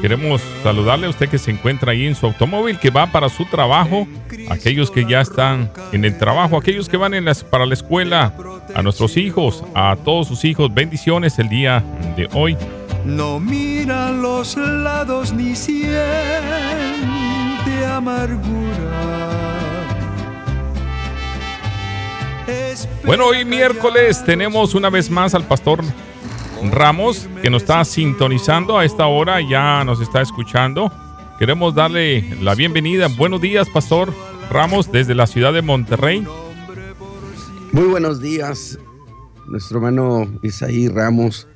Queremos saludarle a usted que se encuentra ahí en su automóvil, que va para su trabajo, aquellos que ya están en el trabajo, aquellos que van en las, para la escuela, a nuestros hijos, a todos sus hijos. Bendiciones el día de hoy. No mira los lados ni siente amargura. Bueno, hoy miércoles tenemos una vez más al pastor Ramos, que nos está sintonizando a esta hora, ya nos está escuchando. Queremos darle la bienvenida. Buenos días, Pastor Ramos, desde la ciudad de Monterrey. Muy buenos días, nuestro hermano Isaí Ramos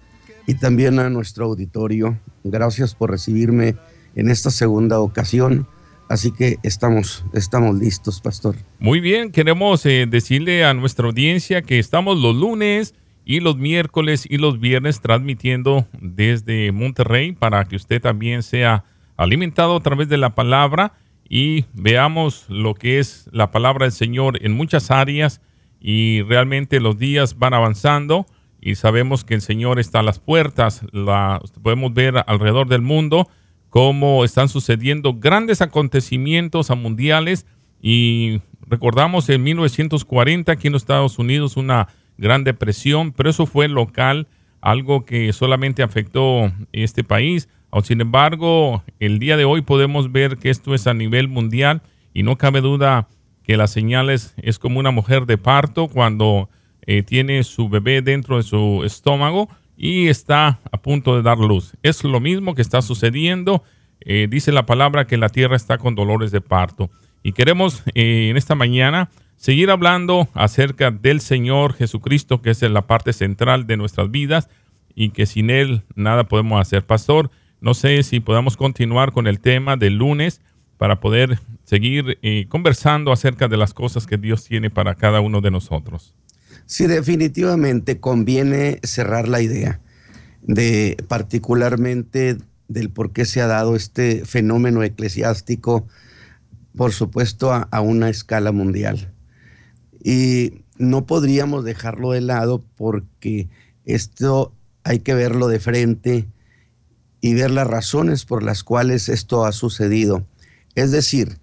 y también a nuestro auditorio. Gracias por recibirme en esta segunda ocasión. Así que estamos, estamos listos, pastor. Muy bien, queremos eh, decirle a nuestra audiencia que estamos los lunes y los miércoles y los viernes transmitiendo desde Monterrey para que usted también sea alimentado a través de la palabra y veamos lo que es la palabra del Señor en muchas áreas y realmente los días van avanzando y sabemos que el Señor está a las puertas. La, podemos ver alrededor del mundo cómo están sucediendo grandes acontecimientos a mundiales y recordamos en 1940 aquí en los Estados Unidos una Gran Depresión, pero eso fue local, algo que solamente afectó este país. Sin embargo, el día de hoy podemos ver que esto es a nivel mundial y no cabe duda que las señales es como una mujer de parto cuando eh, tiene su bebé dentro de su estómago y está a punto de dar luz. Es lo mismo que está sucediendo. Eh, dice la palabra que la tierra está con dolores de parto. Y queremos eh, en esta mañana seguir hablando acerca del Señor Jesucristo, que es la parte central de nuestras vidas y que sin Él nada podemos hacer. Pastor, no sé si podamos continuar con el tema del lunes para poder seguir eh, conversando acerca de las cosas que Dios tiene para cada uno de nosotros. Sí, definitivamente conviene cerrar la idea de particularmente del por qué se ha dado este fenómeno eclesiástico, por supuesto, a una escala mundial. Y no podríamos dejarlo de lado porque esto hay que verlo de frente y ver las razones por las cuales esto ha sucedido. Es decir,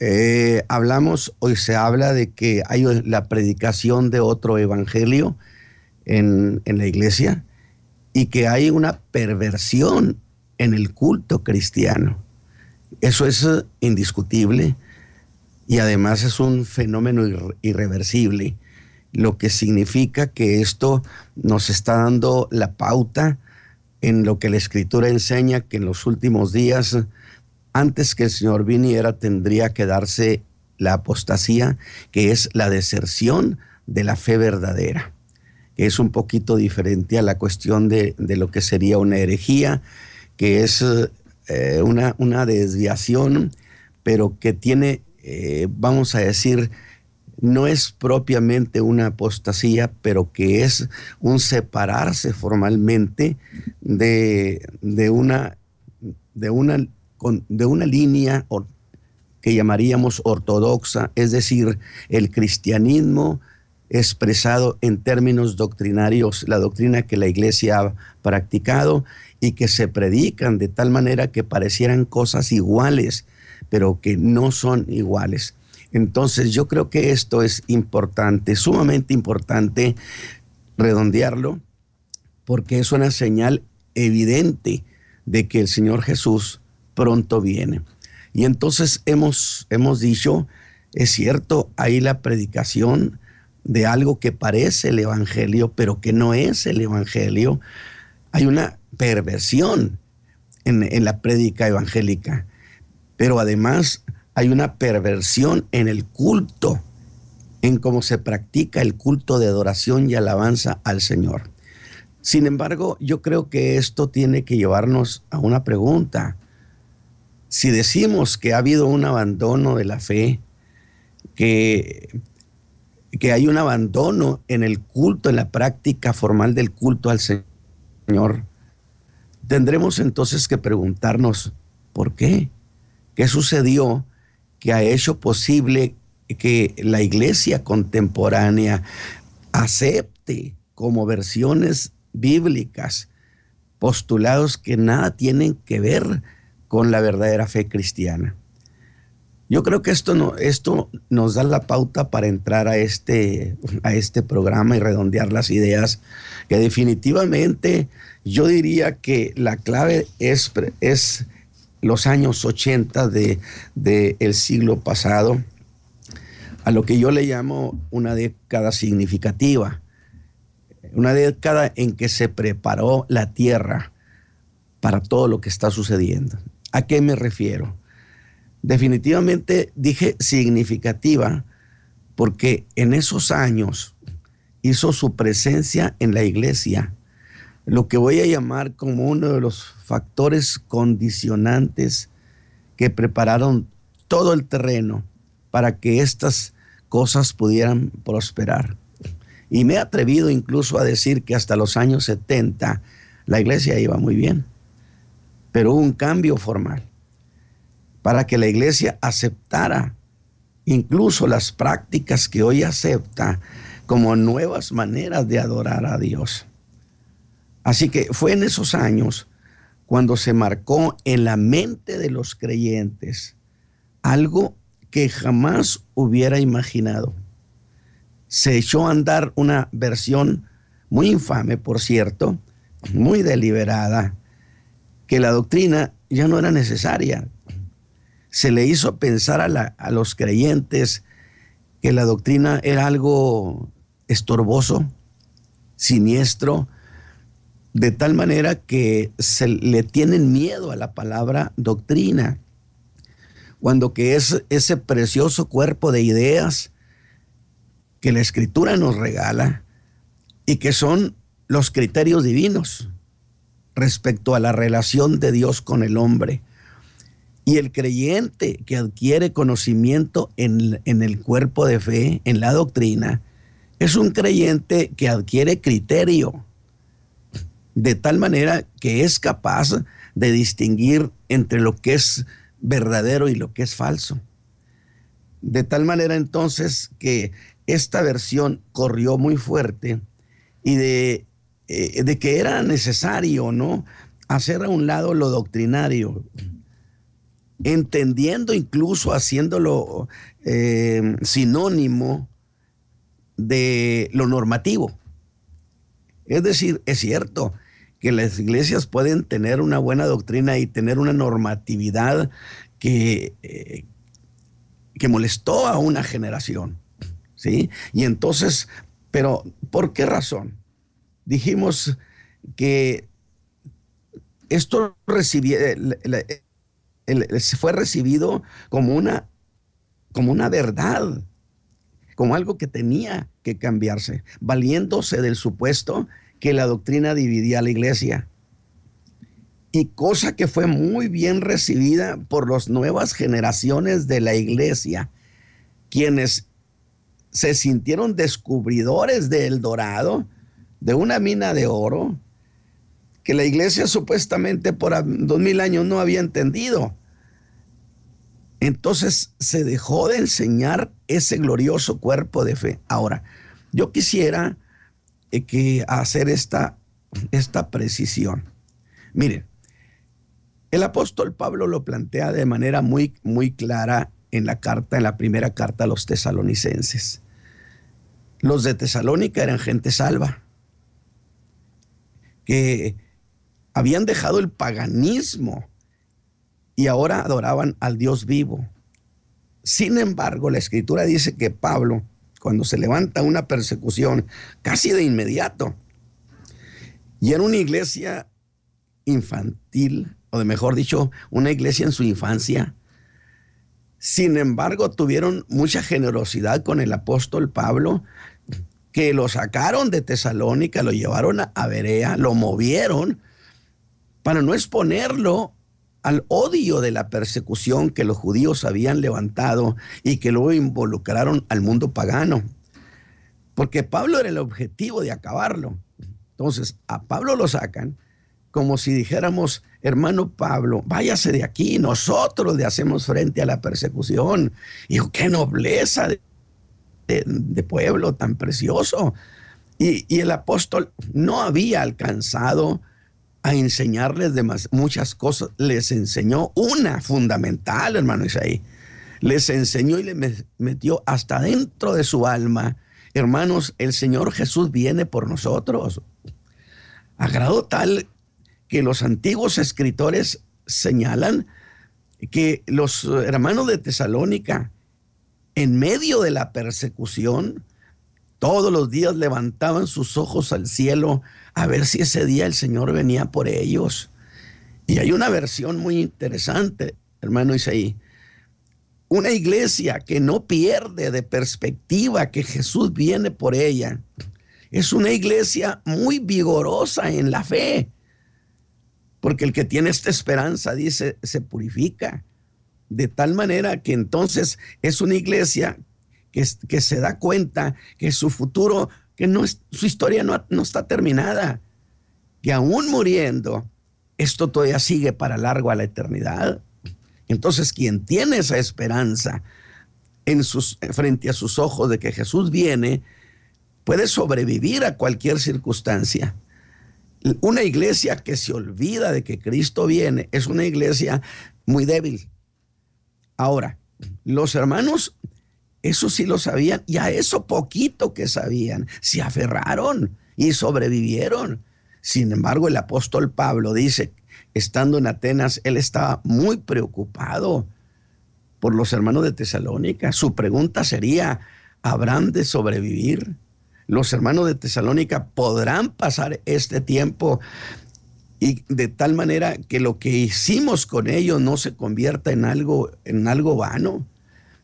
eh, hablamos, hoy se habla de que hay la predicación de otro evangelio en, en la iglesia y que hay una perversión en el culto cristiano. Eso es indiscutible y además es un fenómeno irreversible, lo que significa que esto nos está dando la pauta en lo que la escritura enseña que en los últimos días, antes que el Señor viniera, tendría que darse la apostasía, que es la deserción de la fe verdadera, que es un poquito diferente a la cuestión de, lo que sería una herejía, que es eh, una, una desviación, pero que tiene eh, vamos a decir, no es propiamente una apostasía, pero que es un separarse formalmente de, una, de, una, de una línea que llamaríamos ortodoxa, es decir, el cristianismo expresado en términos doctrinarios, la doctrina que la iglesia ha practicado y que se predican de tal manera que parecieran cosas iguales pero que no son iguales. Entonces yo creo que esto es importante, sumamente importante redondearlo, porque es una señal evidente de que el Señor Jesús pronto viene. Y entonces hemos, hemos dicho, es cierto, hay la predicación de algo que parece el Evangelio, pero que no es el Evangelio. Hay una perversión en, en la prédica evangélica pero además hay una perversión en el culto, en cómo se practica el culto de adoración y alabanza al Señor. Sin embargo, yo creo que esto tiene que llevarnos a una pregunta. Si decimos que ha habido un abandono de la fe, que, que hay un abandono en el culto, en la práctica formal del culto al Señor, tendremos entonces que preguntarnos, ¿por qué? ¿Qué sucedió que ha hecho posible que la iglesia contemporánea acepte como versiones bíblicas postulados que nada tienen que ver con la verdadera fe cristiana. Yo creo que esto, no, esto nos da la pauta para entrar a este, a este programa y redondear las ideas, que definitivamente yo diría que la clave es, es los años 80 del de, siglo pasado, a lo que yo le llamo una década significativa, una década en que se preparó la tierra para todo lo que está sucediendo. ¿A qué me refiero? definitivamente dije significativa porque en esos años hizo su presencia en la iglesia lo que voy a llamar como uno de los factores condicionantes que prepararon todo el terreno para que estas cosas pudieran prosperar. Y me he atrevido incluso a decir que hasta los años 70 la iglesia iba muy bien, pero hubo un cambio formal para que la iglesia aceptara incluso las prácticas que hoy acepta como nuevas maneras de adorar a Dios. Así que fue en esos años cuando se marcó en la mente de los creyentes algo que jamás hubiera imaginado. Se echó a andar una versión muy infame, por cierto, muy deliberada, que la doctrina ya no era necesaria, se le hizo pensar a, los creyentes que la doctrina era algo estorboso, siniestro, de tal manera que se le tienen miedo a la palabra doctrina, cuando que es ese precioso cuerpo de ideas que la escritura nos regala y que son los criterios divinos respecto a la relación de Dios con el hombre. Y el creyente que adquiere conocimiento en, el cuerpo de fe, en la doctrina, es un creyente que adquiere criterio, de tal manera que es capaz de distinguir entre lo que es verdadero y lo que es falso. De tal manera entonces que esta versión corrió muy fuerte y de, eh, de que era necesario, ¿no? Hacer a un lado lo doctrinario entendiendo incluso, haciéndolo eh, sinónimo de lo normativo. Es decir, es cierto que las iglesias pueden tener una buena doctrina y tener una normatividad que, eh, que molestó a una generación. ¿sí? Y entonces, pero ¿por qué razón? Dijimos que esto se fue recibido como una, como una verdad, como algo que tenía que cambiarse, valiéndose del supuesto que la doctrina dividía a la iglesia. Y cosa que fue muy bien recibida por las nuevas generaciones de la iglesia, quienes se sintieron descubridores del dorado, de una mina de oro, que la iglesia supuestamente por dos mil años no había entendido. Entonces se dejó de enseñar ese glorioso cuerpo de fe. Ahora, yo quisiera que hacer esta, esta precisión. Miren, el apóstol Pablo lo plantea de manera muy, muy clara en la carta, en la primera carta a los tesalonicenses. Los de Tesalónica eran gente salva, que habían dejado el paganismo y ahora adoraban al Dios vivo. Sin embargo, la escritura dice que Pablo, cuando se levanta una persecución, casi de inmediato, y era una iglesia infantil, o de mejor dicho, una iglesia en su infancia, sin embargo, tuvieron mucha generosidad con el apóstol Pablo, que lo sacaron de Tesalónica, lo llevaron a Berea, lo movieron para no exponerlo al odio de la persecución que los judíos habían levantado y que luego involucraron al mundo pagano. Porque Pablo era el objetivo de acabarlo. Entonces, a Pablo lo sacan como si dijéramos, hermano Pablo, váyase de aquí, nosotros le hacemos frente a la persecución. Y qué nobleza de, pueblo tan precioso. y el apóstol no había alcanzado a enseñarles muchas cosas. Les enseñó una fundamental, hermano Isaí. Les enseñó y les metió hasta dentro de su alma. Hermanos, el Señor Jesús viene por nosotros. A grado tal que los antiguos escritores señalan que los hermanos de Tesalónica, en medio de la persecución, todos los días levantaban sus ojos al cielo a ver si ese día el Señor venía por ellos. Y hay una versión muy interesante, hermano Isaí. Una iglesia que no pierde de perspectiva que Jesús viene por ella. Es una iglesia muy vigorosa en la fe. Porque el que tiene esta esperanza, dice, se purifica. De tal manera que entonces es una iglesia que, que se da cuenta que su futuro que no su historia no, no está terminada, que aún muriendo, esto todavía sigue para largo a la eternidad. Entonces, quien tiene esa esperanza en sus, frente a sus ojos de que Jesús viene, puede sobrevivir a cualquier circunstancia. Una iglesia que se olvida de que Cristo viene es una iglesia muy débil. Ahora, los hermanos eso sí lo sabían y a eso poquito que sabían se aferraron y sobrevivieron. Sin embargo, el apóstol Pablo dice, estando en Atenas, él estaba muy preocupado por los hermanos de Tesalónica. Su pregunta sería, ¿habrán de sobrevivir? Los hermanos de Tesalónica podrán pasar este tiempo y de tal manera que lo que hicimos con ellos no se convierta en algo, en algo vano.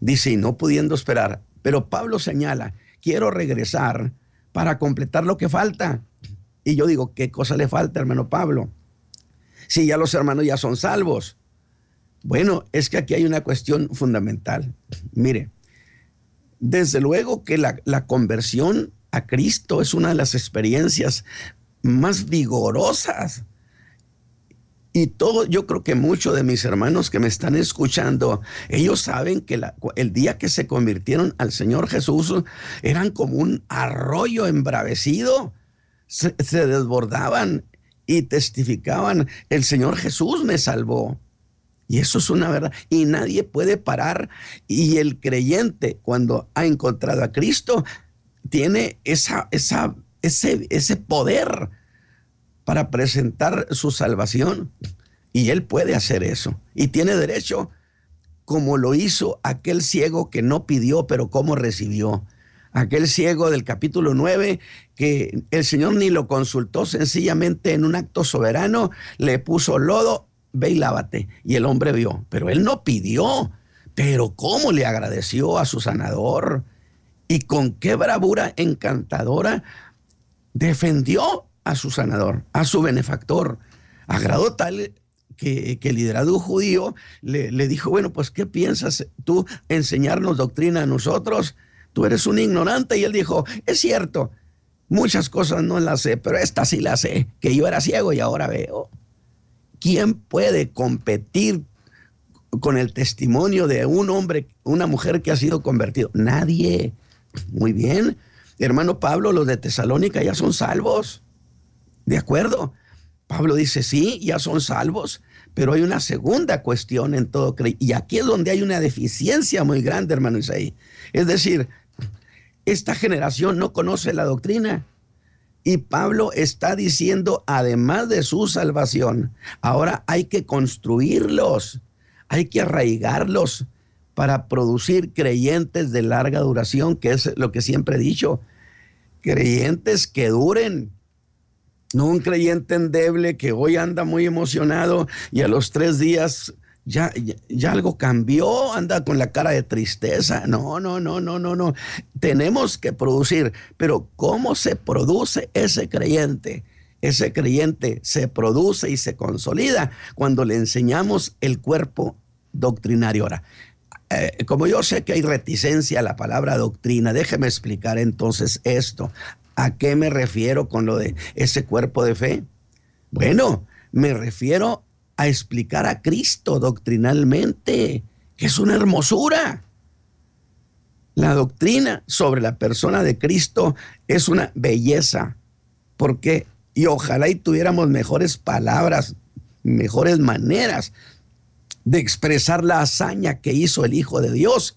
Dice, y no pudiendo esperar. Pero Pablo señala, quiero regresar para completar lo que falta. Y yo digo, ¿qué cosa le falta, hermano Pablo? Si ya los hermanos ya son salvos. Bueno, es que aquí hay una cuestión fundamental. Mire, desde luego que la, la conversión a Cristo es una de las experiencias más vigorosas y todo, yo creo que muchos de mis hermanos que me están escuchando, ellos saben que el día que se convirtieron al Señor Jesús eran como un arroyo embravecido. Se, se desbordaban y testificaban, el Señor Jesús me salvó. Y eso es una verdad. Y nadie puede parar. Y el creyente, cuando ha encontrado a Cristo, tiene esa, esa, ese, ese poder para presentar su salvación. Y él puede hacer eso. Y tiene derecho, como lo hizo aquel ciego que no pidió, pero como recibió. Aquel ciego del capítulo 9, que el Señor ni lo consultó, sencillamente en un acto soberano le puso lodo, ve y lávate. Y el hombre vio, pero él no pidió. Pero cómo le agradeció a su sanador y con qué bravura encantadora defendió a su sanador, a su benefactor. Agradó tal que, el liderazgo judío le, le, dijo, bueno, pues ¿qué piensas tú enseñarnos doctrina a nosotros? Tú eres un ignorante. Y él dijo, es cierto, muchas cosas no las sé, pero esta sí la sé, que yo era ciego y ahora veo. ¿Quién puede competir con el testimonio de un hombre, una mujer que ha sido convertido? Nadie. Muy bien. Hermano Pablo, los de Tesalónica ya son salvos. ¿De acuerdo? Pablo dice, sí, ya son salvos, pero hay una segunda cuestión en todo Y aquí es donde hay una deficiencia muy grande, hermano Isaí. Es decir, esta generación no conoce la doctrina. Y Pablo está diciendo, además de su salvación, ahora hay que construirlos, hay que arraigarlos para producir creyentes de larga duración, que es lo que siempre he dicho, creyentes que duren, no un creyente endeble que hoy anda muy emocionado y a los tres días ya, ya, algo cambió, anda con la cara de tristeza. No, no, no, no, no, no. Tenemos que producir, pero ¿cómo se produce ese creyente? Ese creyente se produce y se consolida cuando le enseñamos el cuerpo doctrinario. Ahora, eh, como yo sé que hay reticencia a la palabra doctrina, déjeme explicar entonces esto. ¿A qué me refiero con lo de ese cuerpo de fe? Bueno, me refiero a explicar a Cristo doctrinalmente, que es una hermosura. La doctrina sobre la persona de Cristo es una belleza, porque Y ojalá y tuviéramos mejores palabras, mejores maneras de expresar la hazaña que hizo el Hijo de Dios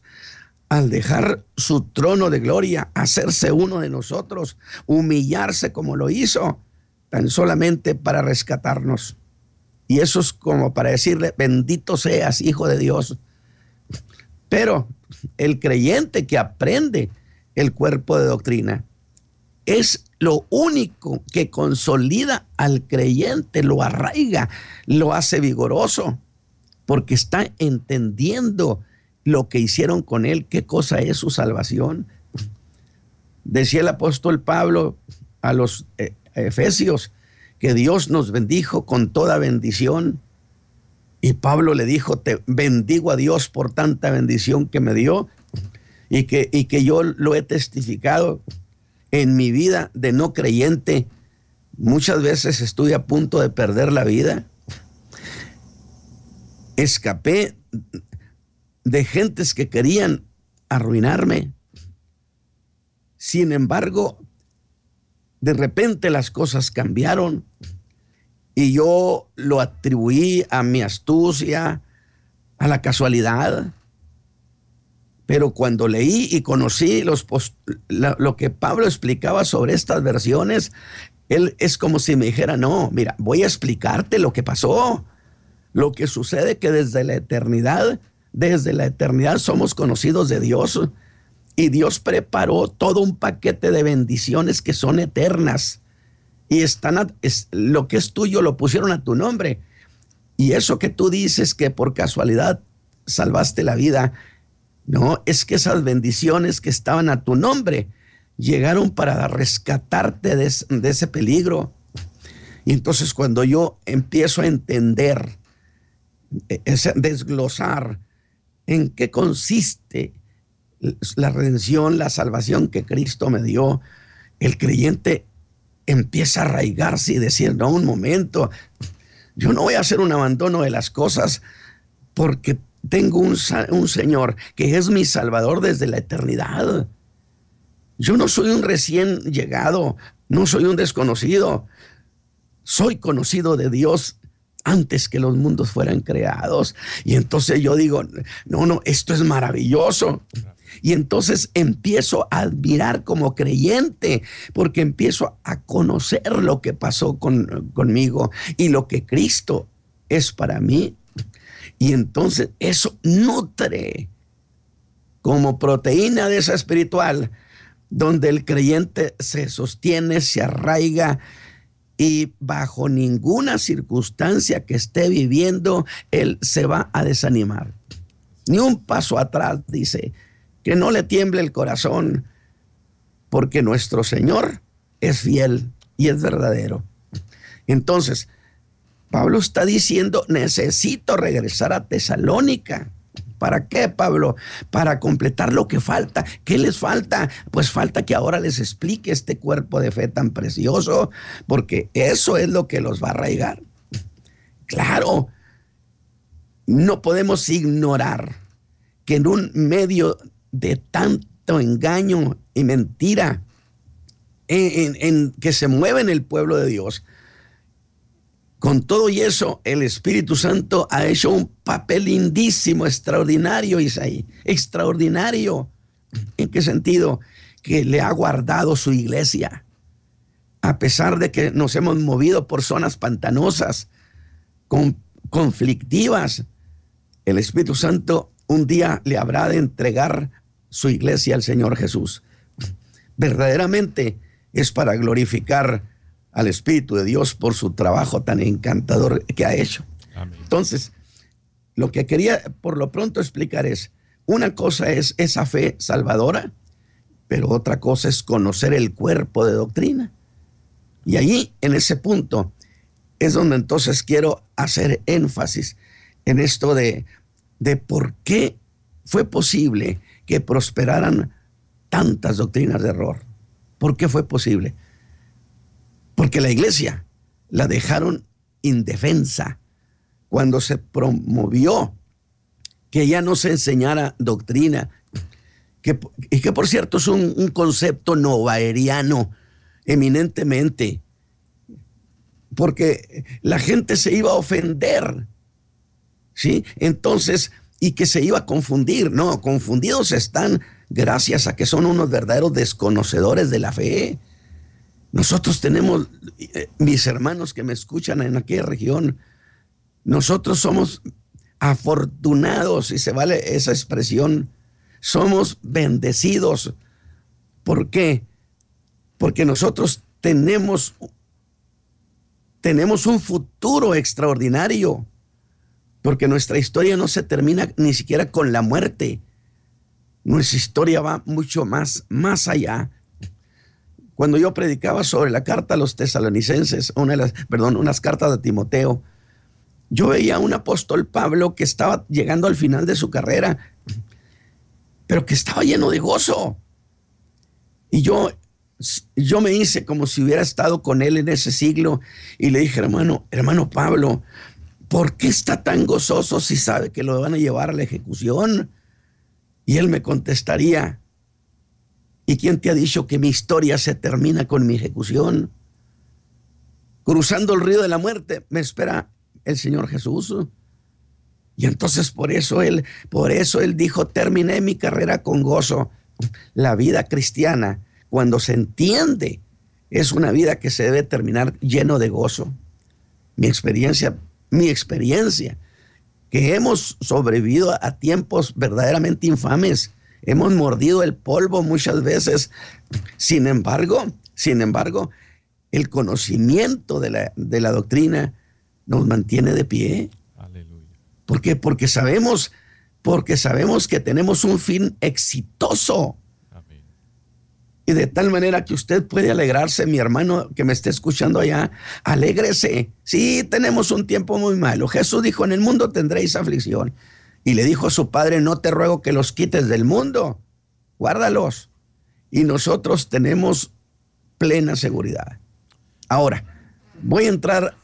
al dejar su trono de gloria, hacerse uno de nosotros, humillarse como lo hizo, tan solamente para rescatarnos. Y eso es como para decirle, bendito seas, Hijo de Dios. Pero el creyente que aprende el cuerpo de doctrina es lo único que consolida al creyente, lo arraiga, lo hace vigoroso, porque está entendiendo lo que hicieron con él, qué cosa es su salvación. Decía el apóstol Pablo a los eh, efesios que Dios nos bendijo con toda bendición. Y Pablo le dijo, te bendigo a Dios por tanta bendición que me dio y que, y que yo lo he testificado en mi vida de no creyente. Muchas veces estuve a punto de perder la vida. Escapé de gentes que querían arruinarme. Sin embargo, de repente las cosas cambiaron y yo lo atribuí a mi astucia, a la casualidad. Pero cuando leí y conocí lo que Pablo explicaba sobre estas versiones, él es como si me dijera, no, mira, voy a explicarte lo que pasó, lo que sucede que desde la eternidad desde la eternidad somos conocidos de Dios y Dios preparó todo un paquete de bendiciones que son eternas y están es, lo que es tuyo lo pusieron a tu nombre. Y eso que tú dices que por casualidad salvaste la vida, no, es que esas bendiciones que estaban a tu nombre llegaron para rescatarte de, ese peligro. Y entonces cuando yo empiezo a entender, e, ese desglosar en qué consiste la redención, la salvación que Cristo me dio, el creyente empieza a arraigarse y decir, no, un momento, yo no voy a hacer un abandono de las cosas porque tengo un, un, Señor que es mi Salvador desde la eternidad. Yo no soy un recién llegado, no soy un desconocido, soy conocido de Dios antes que los mundos fueran creados. Y entonces yo digo, no, no, esto es maravilloso. Y entonces empiezo a admirar como creyente, porque empiezo a conocer lo que pasó con, conmigo y lo que Cristo es para mí. Y entonces eso nutre como proteína de esa espiritual, donde el creyente se sostiene, se arraiga y bajo ninguna circunstancia que esté viviendo, él se va a desanimar. Ni un paso atrás, dice, que no le tiemble el corazón, porque nuestro Señor es fiel y es verdadero. Entonces, Pablo está diciendo, necesito regresar a Tesalónica. ¿Para qué, Pablo? Para completar lo que falta. ¿Qué les falta? Pues falta que ahora les explique este cuerpo de fe tan precioso, porque eso es lo que los va a arraigar. Claro, no podemos ignorar que en un medio de tanto engaño y mentira en, que se mueve en el pueblo de Dios, con todo y eso, el Espíritu Santo ha hecho un papel lindísimo, extraordinario, Isaí. Extraordinario. ¿En qué sentido? Que le ha guardado su iglesia. A pesar de que nos hemos movido por zonas pantanosas, conflictivas, el Espíritu Santo un día le habrá de entregar su iglesia al Señor Jesús. Verdaderamente es para glorificar al Espíritu de Dios por su trabajo tan encantador que ha hecho. Entonces, lo que quería por lo pronto explicar es, una cosa es esa fe salvadora, pero otra cosa es conocer el cuerpo de doctrina. Y allí, en ese punto, es donde entonces quiero hacer énfasis en esto de, de por qué fue posible que prosperaran tantas doctrinas de error. ¿Por qué fue posible? Porque la iglesia la dejaron indefensa cuando se promovió que ya no se enseñara doctrina, que, y que por cierto es un, concepto novaeriano eminentemente. porque la gente se iba a ofender. ¿Sí? Entonces, y que se iba a confundir. No, confundidos están gracias a que son unos verdaderos desconocedores de la fe. Nosotros tenemos, eh, mis hermanos que me escuchan en aquella región, nosotros somos afortunados, y se vale esa expresión, somos bendecidos. ¿Por qué? Porque nosotros tenemos, tenemos un futuro extraordinario, porque nuestra historia no se termina ni siquiera con la muerte. Nuestra historia va mucho más, más allá. Cuando yo predicaba sobre la carta a los tesalonicenses, una de las, perdón, unas cartas de Timoteo, yo veía a un apóstol Pablo que estaba llegando al final de su carrera, pero que estaba lleno de gozo. Y yo, yo me hice como si hubiera estado con él en ese siglo y le dije, hermano, hermano Pablo, ¿por qué está tan gozoso si sabe que lo van a llevar a la ejecución? Y él me contestaría, ¿y quién te ha dicho que mi historia se termina con mi ejecución? Cruzando el río de la muerte me espera el Señor Jesús. Y entonces por eso él, por eso él dijo, terminé mi carrera con gozo. La vida cristiana, cuando se entiende, es una vida que se debe terminar lleno de gozo. Mi experiencia, mi experiencia, que hemos sobrevivido a tiempos verdaderamente infames, hemos mordido el polvo muchas veces. Sin embargo, sin embargo, el conocimiento de la, de la doctrina nos mantiene de pie. Aleluya. ¿Por qué? Porque sabemos, porque sabemos que tenemos un fin exitoso. Y de tal manera que usted puede alegrarse, mi hermano que me esté escuchando allá, alégrese. Sí, tenemos un tiempo muy malo. Jesús dijo, en el mundo tendréis aflicción. Y le dijo a su padre, no te ruego que los quites del mundo, guárdalos. Y nosotros tenemos plena seguridad. Ahora, voy a entrar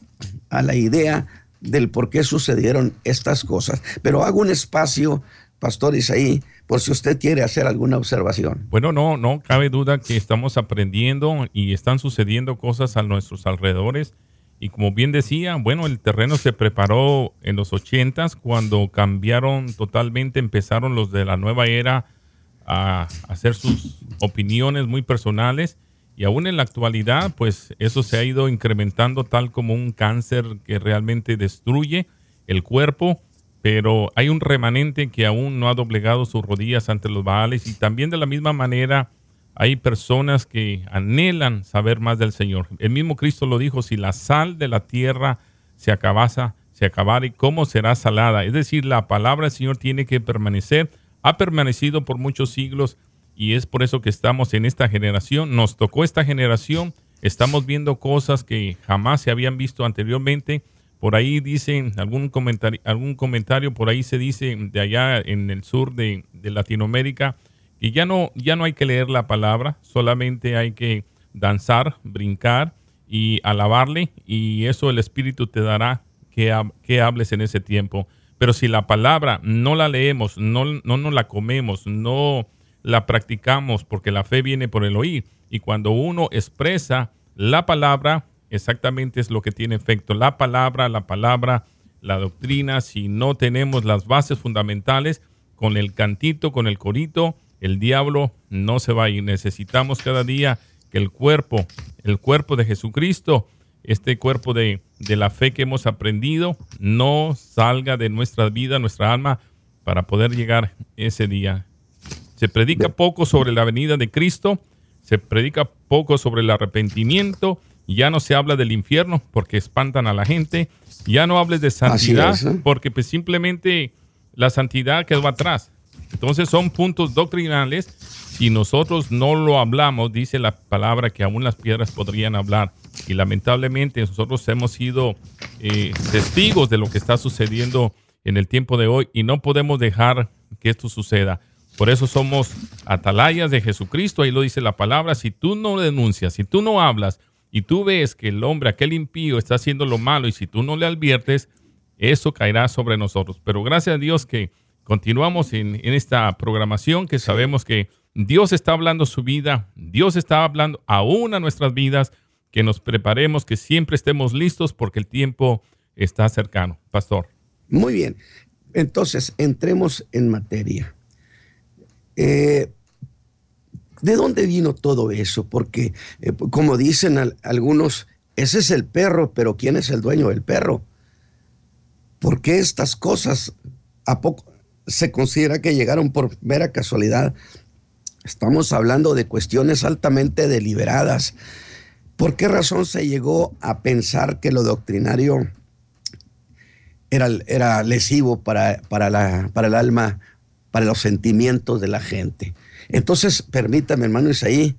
a la idea del por qué sucedieron estas cosas. Pero hago un espacio, Pastor Isaí, por si usted quiere hacer alguna observación. Bueno, no, no cabe duda que estamos aprendiendo y están sucediendo cosas a nuestros alrededores. Y como bien decía, bueno, el terreno se preparó en los ochentas cuando cambiaron totalmente, empezaron los de la nueva era a hacer sus opiniones muy personales y aún en la actualidad, pues eso se ha ido incrementando tal como un cáncer que realmente destruye el cuerpo, pero hay un remanente que aún no ha doblegado sus rodillas ante los baales y también de la misma manera hay personas que anhelan saber más del Señor. El mismo Cristo lo dijo, si la sal de la tierra se acabasa, se acabara, ¿y cómo será salada? Es decir, la palabra del Señor tiene que permanecer, ha permanecido por muchos siglos y es por eso que estamos en esta generación. Nos tocó esta generación, estamos viendo cosas que jamás se habían visto anteriormente. Por ahí dicen, algún comentario, algún comentario por ahí se dice de allá en el sur de, Latinoamérica, que ya no, ya no hay que leer la palabra, solamente hay que danzar, brincar y alabarle, y eso el Espíritu te dará que, que hables en ese tiempo. Pero si la palabra no la leemos, no, no nos la comemos, no la practicamos porque la fe viene por el oír. Y cuando uno expresa la palabra, exactamente es lo que tiene efecto. La palabra, la palabra, la doctrina, si no tenemos las bases fundamentales, con el cantito, con el corito, el diablo no se va a ir. Necesitamos cada día que el cuerpo, el cuerpo de Jesucristo, este cuerpo de, de la fe que hemos aprendido, no salga de nuestra vida, nuestra alma, para poder llegar ese día. Se predica poco sobre la venida de Cristo, se predica poco sobre el arrepentimiento, ya no se habla del infierno porque espantan a la gente, ya no hables de santidad ¿eh? porque pues simplemente la santidad quedó atrás. Entonces son puntos doctrinales. Si nosotros no lo hablamos, dice la palabra que aún las piedras podrían hablar. Y lamentablemente nosotros hemos sido eh, testigos de lo que está sucediendo en el tiempo de hoy y no podemos dejar que esto suceda. Por eso somos atalayas de Jesucristo, ahí lo dice la palabra. Si tú no denuncias, si tú no hablas y tú ves que el hombre, aquel impío, está haciendo lo malo y si tú no le adviertes, eso caerá sobre nosotros. Pero gracias a Dios que continuamos en, esta programación, que sabemos que Dios está hablando su vida, Dios está hablando aún a nuestras vidas, que nos preparemos, que siempre estemos listos porque el tiempo está cercano. Pastor. Muy bien. Entonces, entremos en materia. Eh, ¿De dónde vino todo eso? Porque, eh, como dicen algunos, ese es el perro, pero ¿quién es el dueño del perro? ¿Por qué estas cosas a poco se considera que llegaron por mera casualidad? Estamos hablando de cuestiones altamente deliberadas. ¿Por qué razón se llegó a pensar que lo doctrinario era, era lesivo para, para, la, para el alma, para los sentimientos de la gente? Entonces, permítame, hermano Isaí,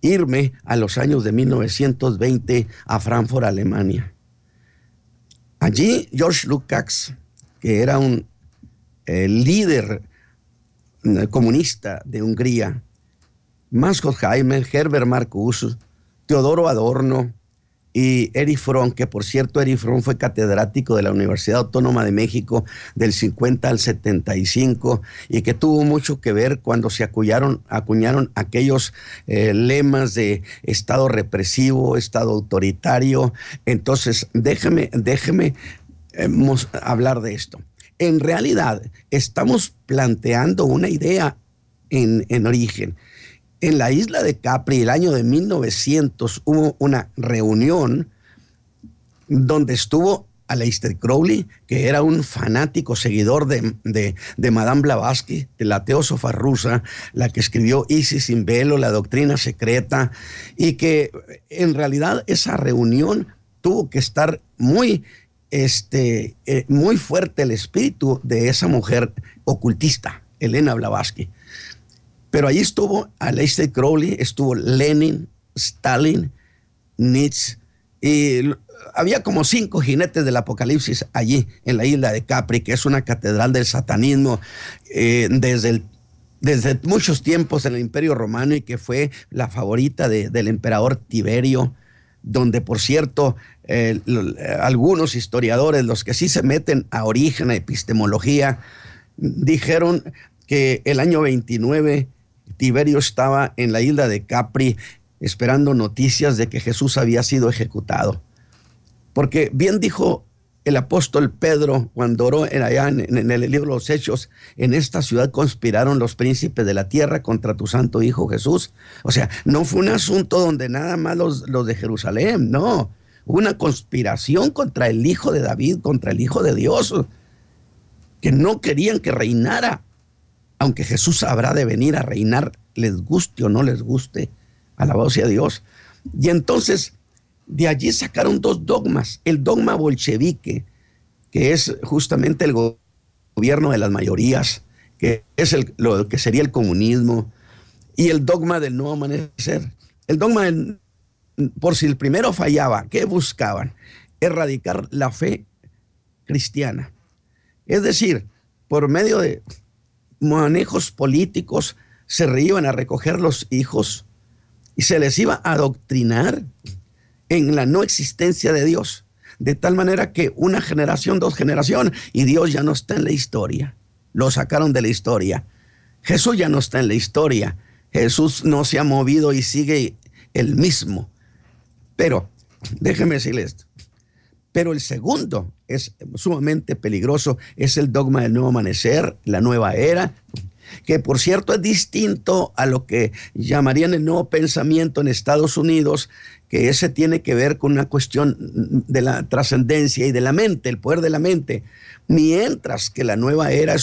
irme a los años de 1920 a Frankfurt, Alemania. Allí George Lukács, que era un líder eh, comunista de Hungría, Mascot Jaime, Herbert Marcus, Teodoro Adorno, y Eri Fron, que por cierto Eri Fron fue catedrático de la Universidad Autónoma de México del 50 al 75 y que tuvo mucho que ver cuando se acuñaron, acuñaron aquellos eh, lemas de Estado represivo, Estado autoritario. Entonces, déjeme, déjeme eh, hablar de esto. En realidad, estamos planteando una idea en, en origen. En la isla de Capri, el año de 1900, hubo una reunión donde estuvo Aleister Crowley, que era un fanático seguidor de, de, Madame Blavatsky, de la teósofa rusa, la que escribió Isis sin velo, la doctrina secreta, y que en realidad esa reunión tuvo que estar muy, este, eh, muy fuerte el espíritu de esa mujer ocultista, Elena Blavatsky. Pero allí estuvo Aleister Crowley, estuvo Lenin, Stalin, Nietzsche, y había como cinco jinetes del apocalipsis allí en la isla de Capri, que es una catedral del satanismo eh, desde, desde muchos tiempos en el Imperio Romano y que fue la favorita del emperador Tiberio, donde por cierto algunos historiadores, los que sí se meten a origen, a epistemología, dijeron que el año 29 Tiberio estaba en la isla de Capri esperando noticias de que Jesús había sido ejecutado. Porque bien dijo el apóstol Pedro cuando oró en allá en, el libro los Hechos, en esta ciudad conspiraron los príncipes de la tierra contra tu santo Hijo Jesús. O sea, no fue un asunto donde nada más los, los de Jerusalén, no. Una conspiración contra el Hijo de David, contra el Hijo de Dios, que no querían que reinara aunque Jesús habrá de venir a reinar, les guste o no les guste, alabado sea Dios. Y entonces de allí sacaron dos dogmas, el dogma bolchevique, que es justamente el gobierno de las mayorías, que es lo que sería el comunismo, y el dogma del nuevo amanecer. El dogma, del, por si el primero fallaba, ¿qué buscaban? Erradicar la fe cristiana. Es decir, por medio de manejos políticos se iban a recoger los hijos y se les iba a adoctrinar en la no existencia de Dios. De tal manera que una generación, dos generaciones, y Dios ya no está en la historia. Lo sacaron de la historia. Jesús ya no está en la historia. Jesús no se ha movido y sigue el mismo. Pero, déjeme decirles esto. Pero el segundo es sumamente peligroso, es el dogma del nuevo amanecer, la nueva era, que por cierto es distinto a lo que llamarían el nuevo pensamiento en Estados Unidos, que ese tiene que ver con una cuestión de la trascendencia y de la mente, el poder de la mente, mientras que la nueva era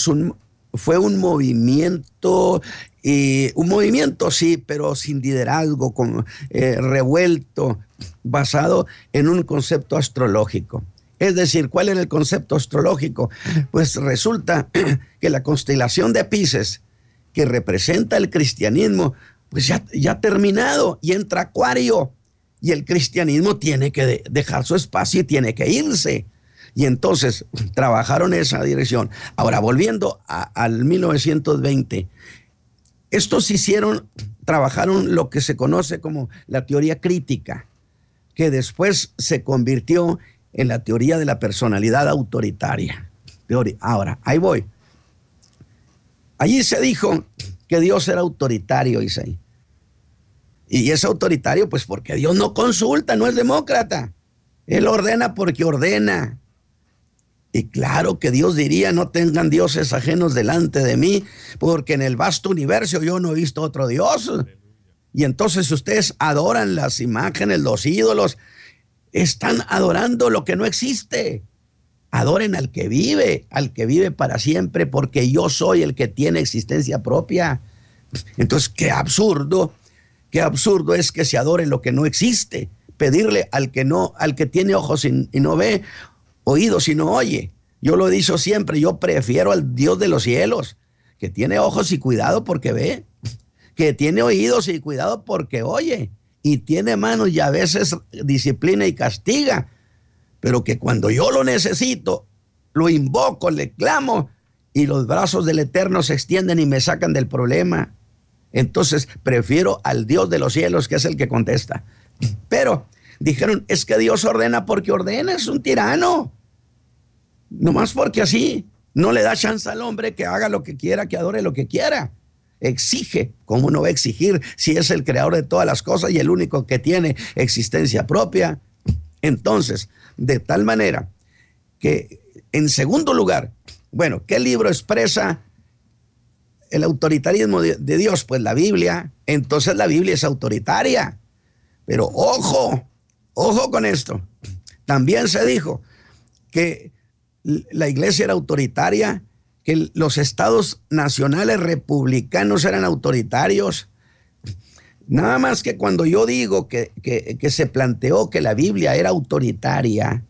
fue un movimiento y un movimiento, sí, pero sin liderazgo, con, eh, revuelto, basado en un concepto astrológico. Es decir, ¿cuál era el concepto astrológico? Pues resulta que la constelación de Pisces, que representa el cristianismo, pues ya, ya ha terminado y entra Acuario. Y el cristianismo tiene que dejar su espacio y tiene que irse. Y entonces trabajaron esa dirección. Ahora, volviendo al 1920, estos hicieron, trabajaron lo que se conoce como la teoría crítica, que después se convirtió en la teoría de la personalidad autoritaria. Ahora, ahí voy. Allí se dijo que Dios era autoritario, Isaí. Y es autoritario, pues porque Dios no consulta, no es demócrata. Él ordena porque ordena. Y claro que Dios diría, no tengan dioses ajenos delante de mí, porque en el vasto universo yo no he visto otro Dios. Y entonces ustedes adoran las imágenes, los ídolos, están adorando lo que no existe. Adoren al que vive, al que vive para siempre, porque yo soy el que tiene existencia propia. Entonces, qué absurdo, qué absurdo es que se adore lo que no existe. Pedirle al que no, al que tiene ojos y, y no ve, oídos y no oye. Yo lo he dicho siempre, yo prefiero al Dios de los cielos, que tiene ojos y cuidado porque ve, que tiene oídos y cuidado porque oye y tiene manos y a veces disciplina y castiga, pero que cuando yo lo necesito, lo invoco, le clamo y los brazos del Eterno se extienden y me sacan del problema. Entonces prefiero al Dios de los cielos, que es el que contesta. Pero dijeron, es que Dios ordena porque ordena, es un tirano. Nomás porque así no le da chance al hombre que haga lo que quiera, que adore lo que quiera exige, ¿cómo no va a exigir si es el creador de todas las cosas y el único que tiene existencia propia? Entonces, de tal manera que, en segundo lugar, bueno, ¿qué libro expresa el autoritarismo de, de Dios? Pues la Biblia. Entonces la Biblia es autoritaria. Pero ojo, ojo con esto. También se dijo que la iglesia era autoritaria que los estados nacionales republicanos eran autoritarios. Nada más que cuando yo digo que, que, se planteó que la Biblia era autoritaria,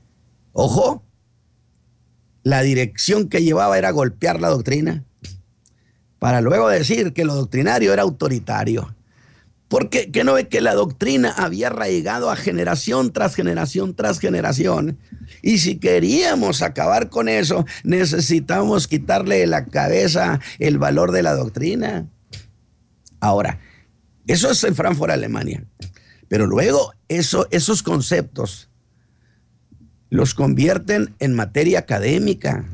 ojo, la dirección que llevaba era golpear la doctrina, para luego decir que lo doctrinario era autoritario. Porque que no ve que la doctrina había arraigado a generación tras generación tras generación. Y si queríamos acabar con eso, necesitamos quitarle de la cabeza el valor de la doctrina. Ahora, eso es en Frankfurt, Alemania. Pero luego eso, esos conceptos los convierten en materia académica.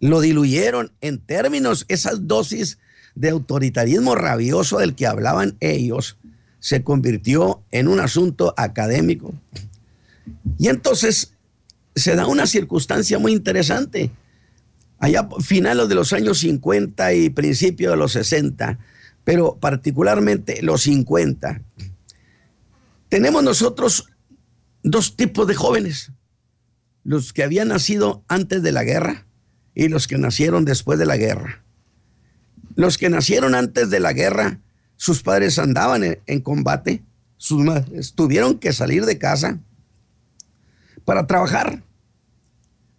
Lo diluyeron en términos, esas dosis de autoritarismo rabioso del que hablaban ellos se convirtió en un asunto académico. Y entonces se da una circunstancia muy interesante. Allá finales de los años 50 y principios de los 60, pero particularmente los 50, tenemos nosotros dos tipos de jóvenes. Los que habían nacido antes de la guerra y los que nacieron después de la guerra. Los que nacieron antes de la guerra, sus padres andaban en, combate, sus madres tuvieron que salir de casa para trabajar.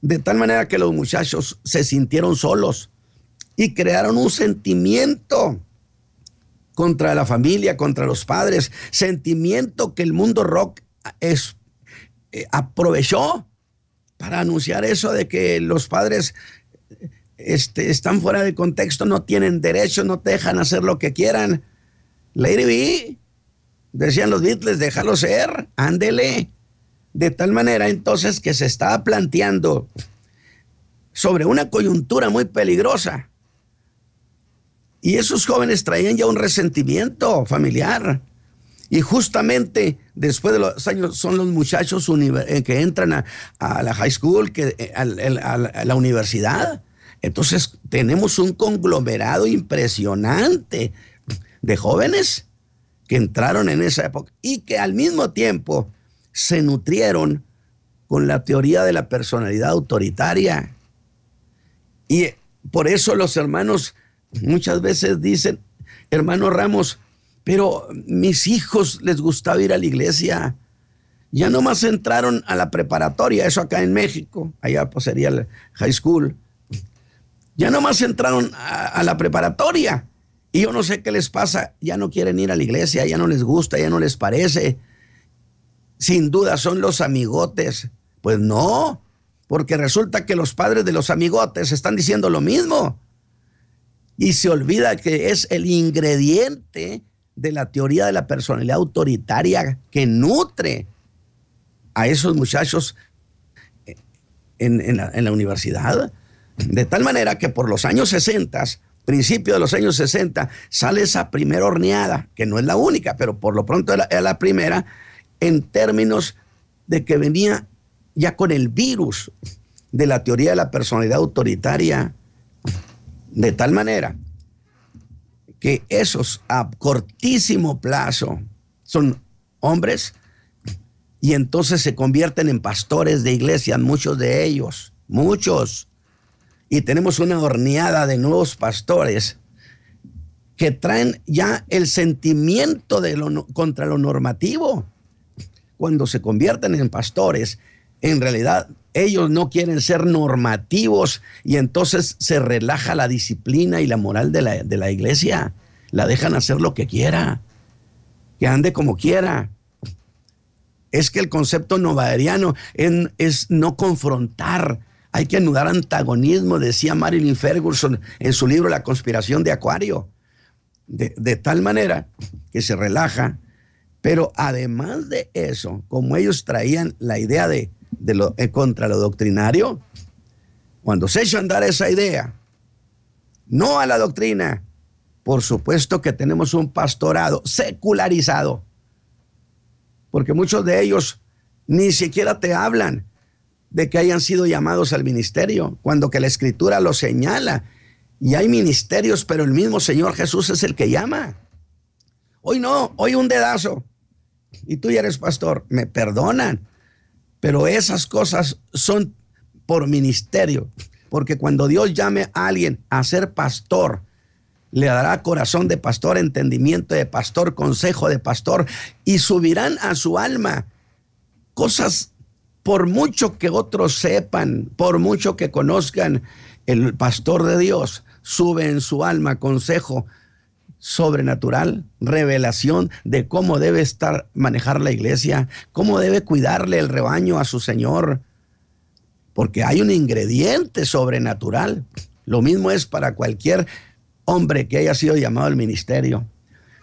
De tal manera que los muchachos se sintieron solos y crearon un sentimiento contra la familia, contra los padres, sentimiento que el mundo rock es, eh, aprovechó para anunciar eso de que los padres este, están fuera de contexto, no tienen derecho, no te dejan hacer lo que quieran. Lady B, decían los Beatles, déjalo ser, ándele. De tal manera entonces que se estaba planteando sobre una coyuntura muy peligrosa. Y esos jóvenes traían ya un resentimiento familiar. Y justamente después de los años son los muchachos eh, que entran a, la high school, que, eh, a la universidad. Entonces tenemos un conglomerado impresionante de jóvenes que entraron en esa época y que al mismo tiempo se nutrieron con la teoría de la personalidad autoritaria. Y por eso los hermanos muchas veces dicen, hermano Ramos, pero mis hijos les gustaba ir a la iglesia. Ya nomás entraron a la preparatoria, eso acá en México, allá pues sería el high school. Ya nomás entraron a, la preparatoria y yo no sé qué les pasa, ya no quieren ir a la iglesia, ya no les gusta, ya no les parece. Sin duda son los amigotes. Pues no, porque resulta que los padres de los amigotes están diciendo lo mismo. Y se olvida que es el ingrediente de la teoría de la personalidad autoritaria que nutre a esos muchachos en, la, en la universidad. De tal manera que por los años 60 principio de los años 60, sale esa primera horneada, que no es la única, pero por lo pronto era, la primera, en términos de que venía ya con el virus de la teoría de la personalidad autoritaria, de tal manera que esos a cortísimo plazo son hombres y entonces se convierten en pastores de iglesias, muchos de ellos, muchos. Y tenemos una horneada de nuevos pastores que traen ya el sentimiento de contra lo normativo. Cuando se convierten en pastores, en realidad ellos no quieren ser normativos y entonces se relaja la disciplina y la moral de la, de la iglesia. La dejan hacer lo que quiera, que ande como quiera es que el concepto novaderiano es, no confrontar, hay que anudar antagonismo, decía Marilyn Ferguson en su libro La conspiración de Acuario, de, tal manera que se relaja, pero además de eso, como ellos traían la idea de, lo, eh, contra lo doctrinario, cuando se echó a andar esa idea, no a la doctrina, por supuesto que tenemos un pastorado secularizado porque muchos de ellos ni siquiera te hablan de que hayan sido llamados al ministerio, cuando que la escritura lo señala. Y hay ministerios, pero el mismo Señor Jesús es el que llama. Hoy no, hoy un dedazo. Y tú ya eres pastor, me perdonan. Pero esas cosas son por ministerio. Porque cuando Dios llame a alguien a ser pastor, le dará corazón de pastor, entendimiento de pastor, consejo de pastor, y subirán a su alma cosas por mucho que otros sepan, por mucho que conozcan, el pastor de Dios sube en su alma consejo sobrenatural, revelación de cómo debe estar manejar la iglesia, cómo debe cuidarle el rebaño a su Señor, porque hay un ingrediente sobrenatural. Lo mismo es para cualquier hombre que haya sido llamado al ministerio.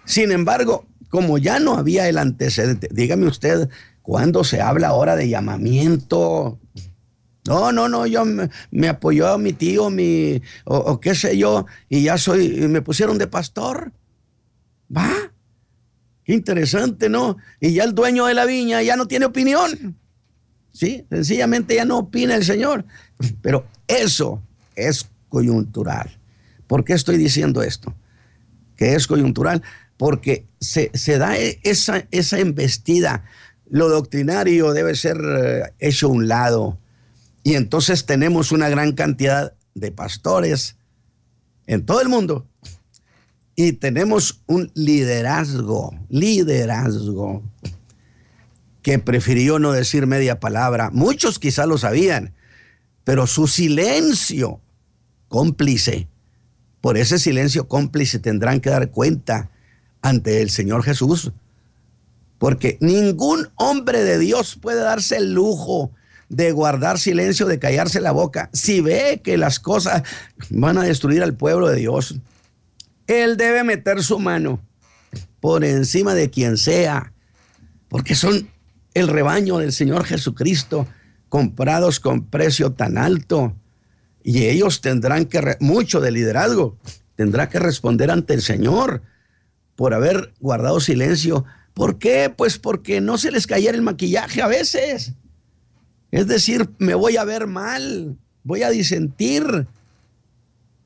Sin embargo, como ya no había el antecedente, dígame usted, ¿cuándo se habla ahora de llamamiento? No, no, no, yo me, apoyó mi tío, mi, o, qué sé yo, y ya soy, me pusieron de pastor. Va, qué interesante, ¿no? Y ya el dueño de la viña ya no tiene opinión. Sí, sencillamente ya no opina el Señor. Pero eso es coyuntural. ¿Por qué estoy diciendo esto? Que es coyuntural, porque se, da e, esa, esa embestida. Lo doctrinario debe ser eh, hecho a un lado. Y entonces tenemos una gran cantidad de pastores en todo el mundo. Y tenemos un liderazgo, liderazgo, que prefirió no decir media palabra. Muchos quizá lo sabían, pero su silencio cómplice por ese silencio cómplice tendrán que dar cuenta ante el Señor Jesús. Porque ningún hombre de Dios puede darse el lujo de guardar silencio, de callarse la boca, si ve que las cosas van a destruir al pueblo de Dios. Él debe meter su mano por encima de quien sea, porque son el rebaño del Señor Jesucristo, comprados con precio tan alto. Y ellos tendrán que, mucho de liderazgo, tendrá que responder ante el Señor por haber guardado silencio. ¿Por qué? Pues porque no se les cayera el maquillaje a veces. Es decir, me voy a ver mal, voy a disentir.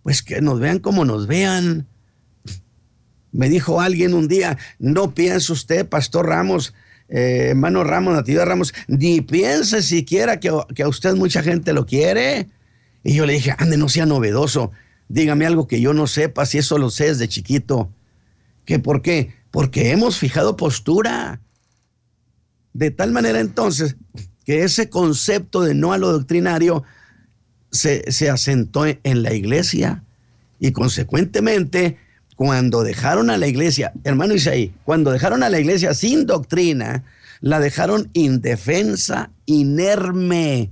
Pues que nos vean como nos vean. Me dijo alguien un día, no piense usted, Pastor Ramos, eh, hermano Ramos, Natividad Ramos, ni piense siquiera que, que a usted mucha gente lo quiere. Y yo le dije, ande, no sea novedoso, dígame algo que yo no sepa, si eso lo sé desde chiquito. ¿Qué por qué? Porque hemos fijado postura. De tal manera entonces que ese concepto de no a lo doctrinario se, se asentó en la iglesia y consecuentemente cuando dejaron a la iglesia, hermano Isaí, cuando dejaron a la iglesia sin doctrina, la dejaron indefensa, inerme,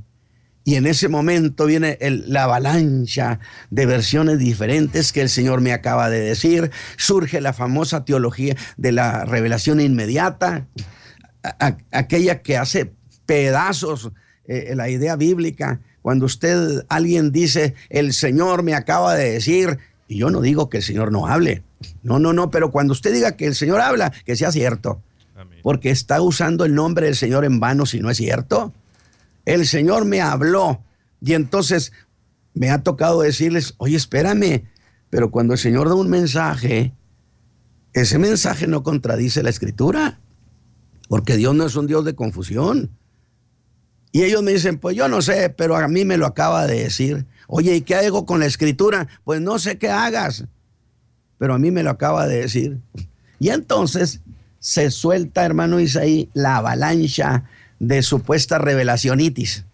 y en ese momento viene la avalancha de versiones diferentes que el Señor me acaba de decir. Surge la famosa teología de la revelación inmediata, aquella que hace pedazos eh, la idea bíblica. Cuando usted, alguien dice, el Señor me acaba de decir, Y yo no digo que el Señor no hable. No, no, no, pero cuando usted diga que el Señor habla, que sea cierto. Porque está usando el nombre del Señor en vano si no es cierto. El Señor me habló y entonces me ha tocado decirles, oye, espérame, pero cuando el Señor da un mensaje, ese mensaje no contradice la escritura, porque Dios no es un Dios de confusión. Y ellos me dicen, pues yo no sé, pero a mí me lo acaba de decir. Oye, ¿y qué hago con la escritura? Pues no sé qué hagas, pero a mí me lo acaba de decir. Y entonces se suelta, hermano Isaí, la avalancha de supuesta revelacionitis.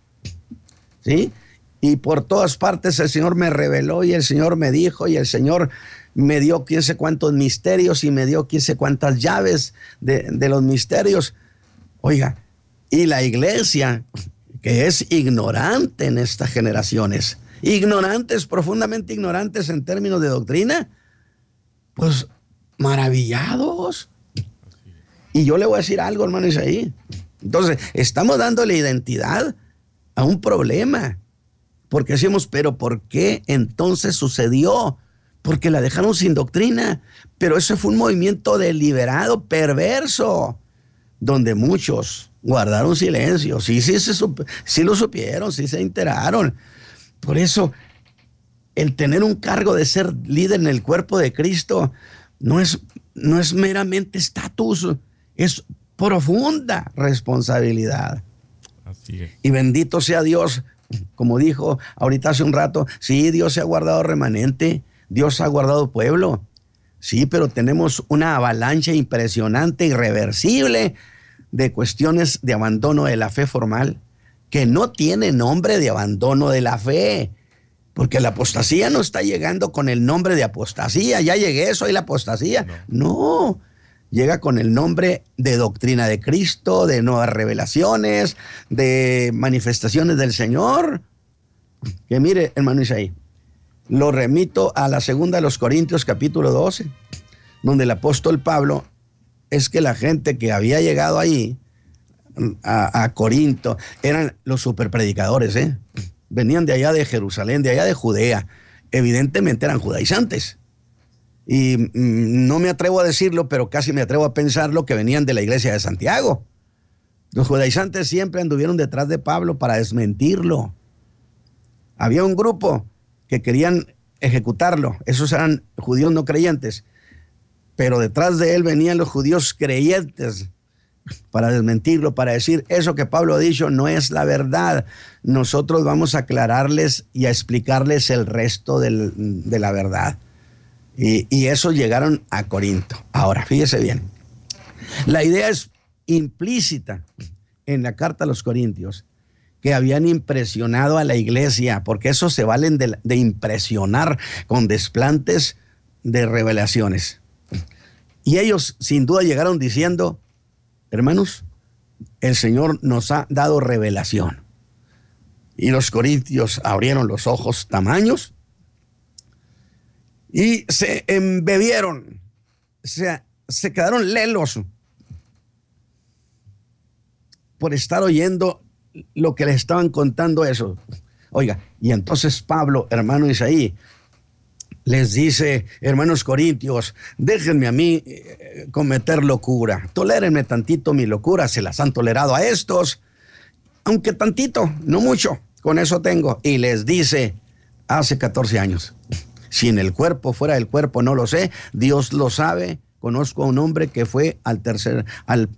¿Sí? Y por todas partes el Señor me reveló y el Señor me dijo y el Señor me dio quién sé cuántos misterios y me dio quién sé cuántas llaves de, de los misterios. Oiga, y la iglesia, que es ignorante en estas generaciones, ignorantes, profundamente ignorantes en términos de doctrina, pues maravillados. Y yo le voy a decir algo, hermano Isaí. Entonces, estamos dándole identidad a un problema. Porque decimos, pero ¿por qué entonces sucedió? Porque la dejaron sin doctrina. Pero eso fue un movimiento deliberado, perverso, donde muchos guardaron silencio. Sí, sí, sí lo supieron, sí se enteraron. Por eso, el tener un cargo de ser líder en el cuerpo de Cristo no es, no es meramente estatus, es profunda responsabilidad. Así es. Y bendito sea Dios, como dijo ahorita hace un rato, sí, Dios se ha guardado remanente, Dios ha guardado pueblo. Sí, pero tenemos una avalancha impresionante, irreversible de cuestiones de abandono de la fe formal, que no tiene nombre de abandono de la fe, porque la apostasía no está llegando con el nombre de apostasía, ya llegué, soy la apostasía. no llega con el nombre de doctrina de Cristo, de nuevas revelaciones, de manifestaciones del Señor. Que mire, hermano Isaí, lo remito a la segunda de los Corintios capítulo 12, donde el apóstol Pablo es que la gente que había llegado ahí a, a Corinto eran los superpredicadores, ¿eh? venían de allá de Jerusalén, de allá de Judea, evidentemente eran judaizantes y mm, no me atrevo a decirlo, pero casi me atrevo a pensarlo, que venían de la iglesia de Santiago. Los judaizantes siempre anduvieron detrás de Pablo para desmentirlo. Había un grupo que querían ejecutarlo, esos eran judíos no creyentes, pero detrás de él venían los judíos creyentes para desmentirlo, para decir eso que Pablo ha dicho no es la verdad. Nosotros vamos a aclararles y a explicarles el resto de la verdad. Y, y esos llegaron a Corinto. Ahora, fíjese bien. La idea es implícita en la carta a los Corintios que habían impresionado a la iglesia, porque eso se valen de, impresionar con desplantes de revelaciones. Y ellos sin duda llegaron diciendo, hermanos, el Señor nos ha dado revelación. Y los corintios abrieron los ojos tamaños y se embebieron, se, se quedaron lelos por estar oyendo lo que les estaban contando eso. Oiga, y entonces Pablo, hermano Isaí, les dice, hermanos corintios, déjenme a mí eh, cometer locura, tolérenme tantito mi locura, se las han tolerado a estos, aunque tantito, no mucho, con eso tengo. Y les dice, hace 14 años, si en el cuerpo, fuera del cuerpo, no lo sé. Dios lo sabe. Conozco a un hombre que fue al tercer, al,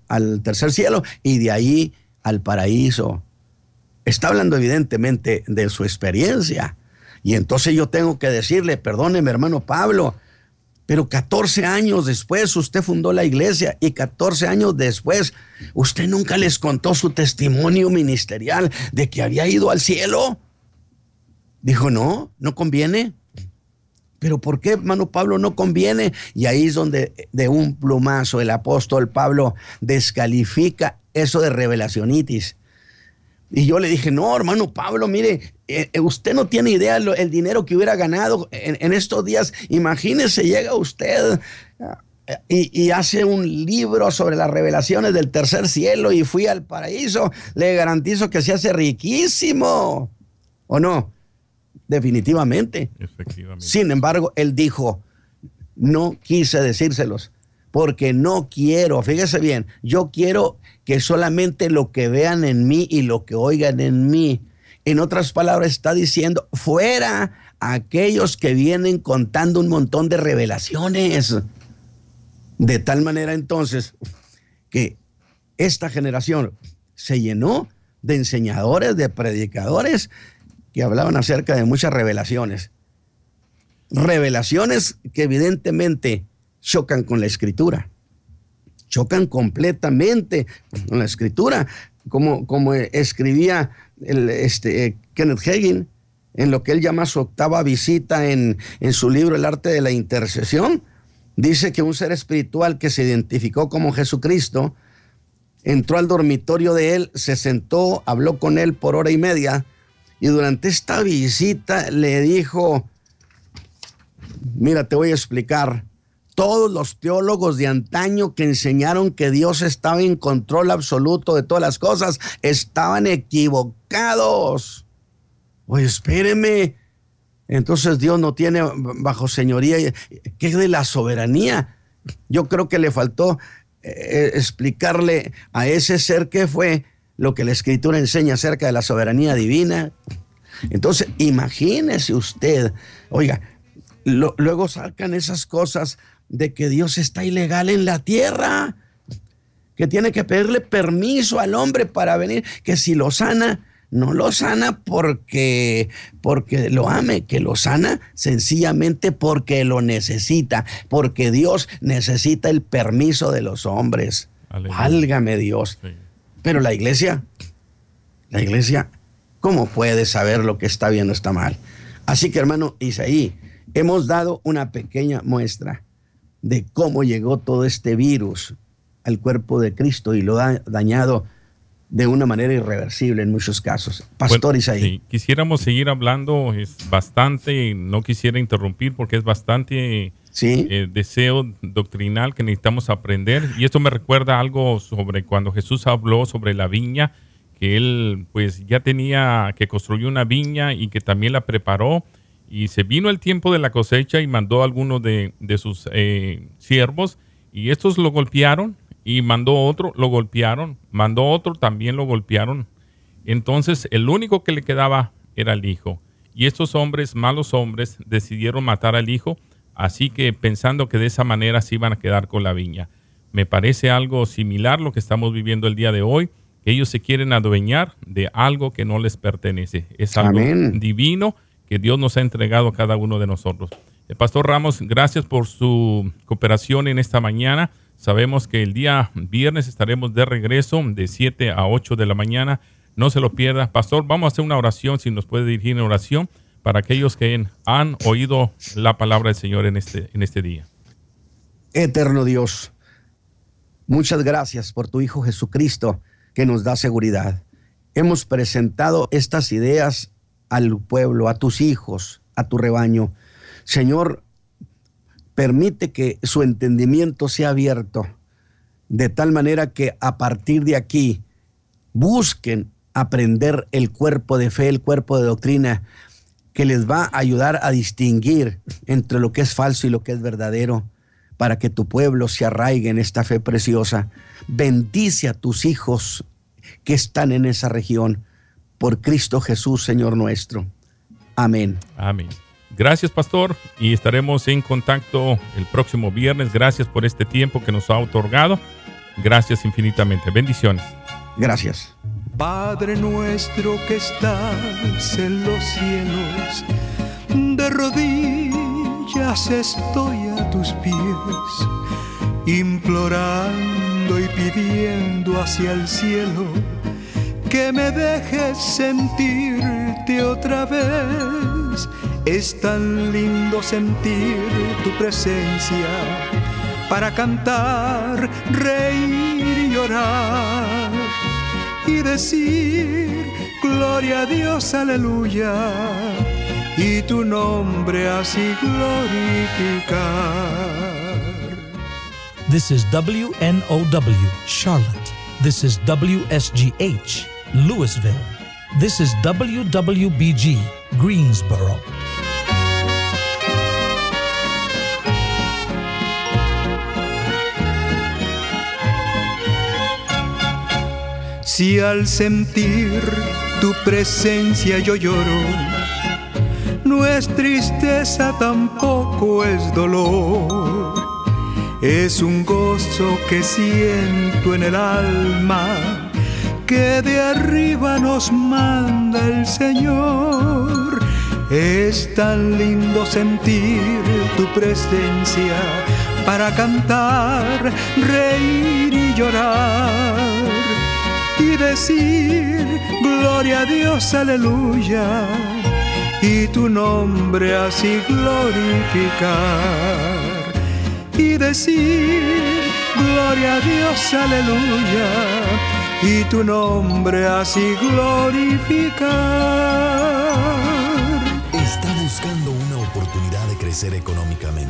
tercer cielo y de ahí al paraíso. Está hablando evidentemente de su experiencia. Y entonces yo tengo que decirle, perdóneme hermano Pablo, pero 14 años después usted fundó la iglesia y 14 años después usted nunca les contó su testimonio ministerial de que había ido al cielo. Dijo, no, no conviene. Pero ¿por qué, hermano Pablo, no conviene? Y ahí es donde de un plumazo el apóstol Pablo descalifica eso de revelacionitis. Y yo le dije, no, hermano Pablo, mire, eh, eh, usted no tiene idea el dinero que hubiera ganado en, estos días. Imagínese, llega usted eh, y, y, hace un libro sobre las revelaciones del tercer cielo y fui al paraíso. Le garantizo que se hace riquísimo. ¿O no? Definitivamente. Sin embargo, él dijo, no quise decírselos, porque no quiero, fíjese bien, yo quiero que solamente lo que vean en mí y lo que oigan en mí. En otras palabras, está diciendo, fuera aquellos que vienen contando un montón de revelaciones. De tal manera entonces que esta generación se llenó de enseñadores, de predicadores que hablaban acerca de muchas revelaciones. Revelaciones que evidentemente chocan con la escritura, chocan completamente con la escritura, como, como escribía este, Kenneth Hagin en lo que él llama su octava visita en, en su libro El arte de la intercesión. Dice que un ser espiritual que se identificó como Jesucristo entró al dormitorio de él, se sentó, habló con él por hora y media y durante esta visita le dijo, mira, te voy a explicar, todos los teólogos de antaño que enseñaron que Dios estaba en control absoluto de todas las cosas estaban equivocados. Oye, espéreme. Entonces Dios no tiene bajo señoría. ¿Qué es de la soberanía? Yo creo que le faltó eh, explicarle a ese ser que fue lo que la escritura enseña acerca de la soberanía divina. Entonces, imagínese usted, oiga, luego sacan esas cosas de que Dios está ilegal en la tierra, que tiene que pedirle permiso al hombre para venir, que si lo sana, no lo sana porque, porque lo ame, que lo sana sencillamente porque lo necesita, porque Dios necesita el permiso de los hombres. Válgame Dios. Pero la iglesia, la iglesia, ¿cómo puede saber lo que está bien o está mal? Así que hermano Isaí, hemos dado una pequeña muestra de cómo llegó todo este virus al cuerpo de Cristo y lo ha dañado de una manera irreversible en muchos casos. Pastor Isaí. quisiéramos seguir hablando, es bastante, no quisiera interrumpir porque es bastante eh, deseo doctrinal que necesitamos aprender. Y esto me recuerda algo sobre cuando Jesús habló sobre la viña, que él pues ya tenía, que construyó una viña y que también la preparó. Y se vino el tiempo de la cosecha y mandó a algunos de, sus eh, siervos y estos lo golpearon y mandó otro, lo golpearon, mandó otro, también lo golpearon. Entonces el único que le quedaba era el hijo. Y estos hombres, malos hombres, decidieron matar al hijo, así que pensando que de esa manera se iban a quedar con la viña. Me parece algo similar lo que estamos viviendo el día de hoy, ellos se quieren adueñar de algo que no les pertenece. Es algo divino que Dios nos ha entregado a cada uno de nosotros. El Pastor Ramos, gracias por su cooperación en esta mañana. Sabemos que el día viernes estaremos de regreso de 7 a 8 de la mañana. No se lo pierda. Pastor, vamos a hacer una oración, si nos puede dirigir en oración, para aquellos que han oído la palabra del Señor en este, en este día. Eterno Dios, muchas gracias por tu Hijo Jesucristo que nos da seguridad. Hemos presentado estas ideas al pueblo, a tus hijos, a tu rebaño. Señor, permite que su entendimiento sea abierto, de tal manera que a partir de aquí busquen aprender el cuerpo de fe, el cuerpo de doctrina, que les va a ayudar a distinguir entre lo que es falso y lo que es verdadero, para que tu pueblo se arraigue en esta fe preciosa. Bendice a tus hijos que están en esa región, por Cristo Jesús, Señor nuestro. Amén. Amén. Gracias, pastor, y estaremos en contacto el próximo viernes. Gracias por este tiempo que nos ha otorgado. Gracias infinitamente. Bendiciones. Gracias. Padre nuestro que estás en los cielos, de rodillas estoy a tus pies, implorando y pidiendo hacia el cielo que me dejes sentirte otra vez. Es tan lindo sentir tu presencia para cantar, reír y llorar y decir gloria a Dios, aleluya, y tu nombre así glorificar. This is WNOW, Charlotte. This is WSGH, Louisville. This is WWBG. Greensboro. Si al sentir tu presencia yo lloro, no es tristeza tampoco es dolor, es un gozo que siento en el alma que de arriba nos manda el Señor. Es tan lindo sentir tu presencia para cantar, reír y llorar y decir, gloria a Dios, aleluya, y tu nombre así glorificar. Y decir, gloria a Dios, aleluya, y tu nombre así glorificar. ¿Está buscando una oportunidad de crecer económicamente?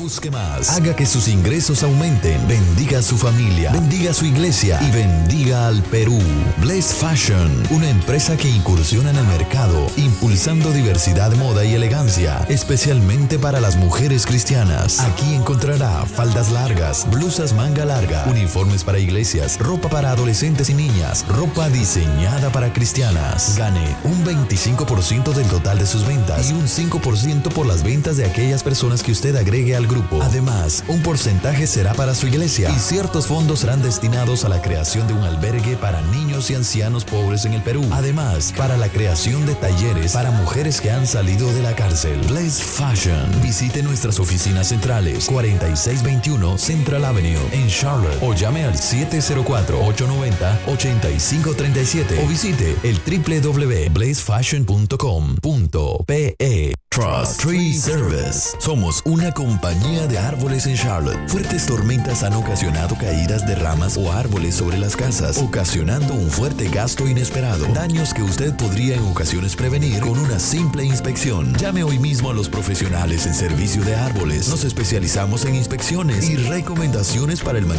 Busque más. Haga que sus ingresos aumenten. Bendiga a su familia. Bendiga a su iglesia. Y bendiga al Perú. Bless Fashion, una empresa que incursiona en el mercado, impulsando diversidad moda y elegancia, especialmente para las mujeres cristianas. Aquí encontrará faldas largas, blusas manga larga, uniformes para iglesias, ropa para adolescentes y niñas, ropa diseñada para cristianas. Gane un 25% del total de sus ventas y un 5% por las ventas de aquellas personas que usted agregue al grupo. Además, un porcentaje será para su iglesia y ciertos fondos serán destinados a la creación de un albergue para niños y ancianos pobres en el Perú. Además, para la creación de talleres para mujeres que han salido de la cárcel. Blaze Fashion. Visite nuestras oficinas centrales 4621 Central Avenue en Charlotte o llame al 704-890-8537 o visite el www.blazefashion.com.pe Trust Tree Service. Somos una compañía de árboles en Charlotte. Fuertes tormentas han ocasionado caídas de ramas o árboles sobre las casas, ocasionando un fuerte gasto inesperado. Daños que usted podría en ocasiones prevenir con una simple inspección. Llame hoy mismo a los profesionales en servicio de árboles. Nos especializamos en inspecciones y recomendaciones para el mantenimiento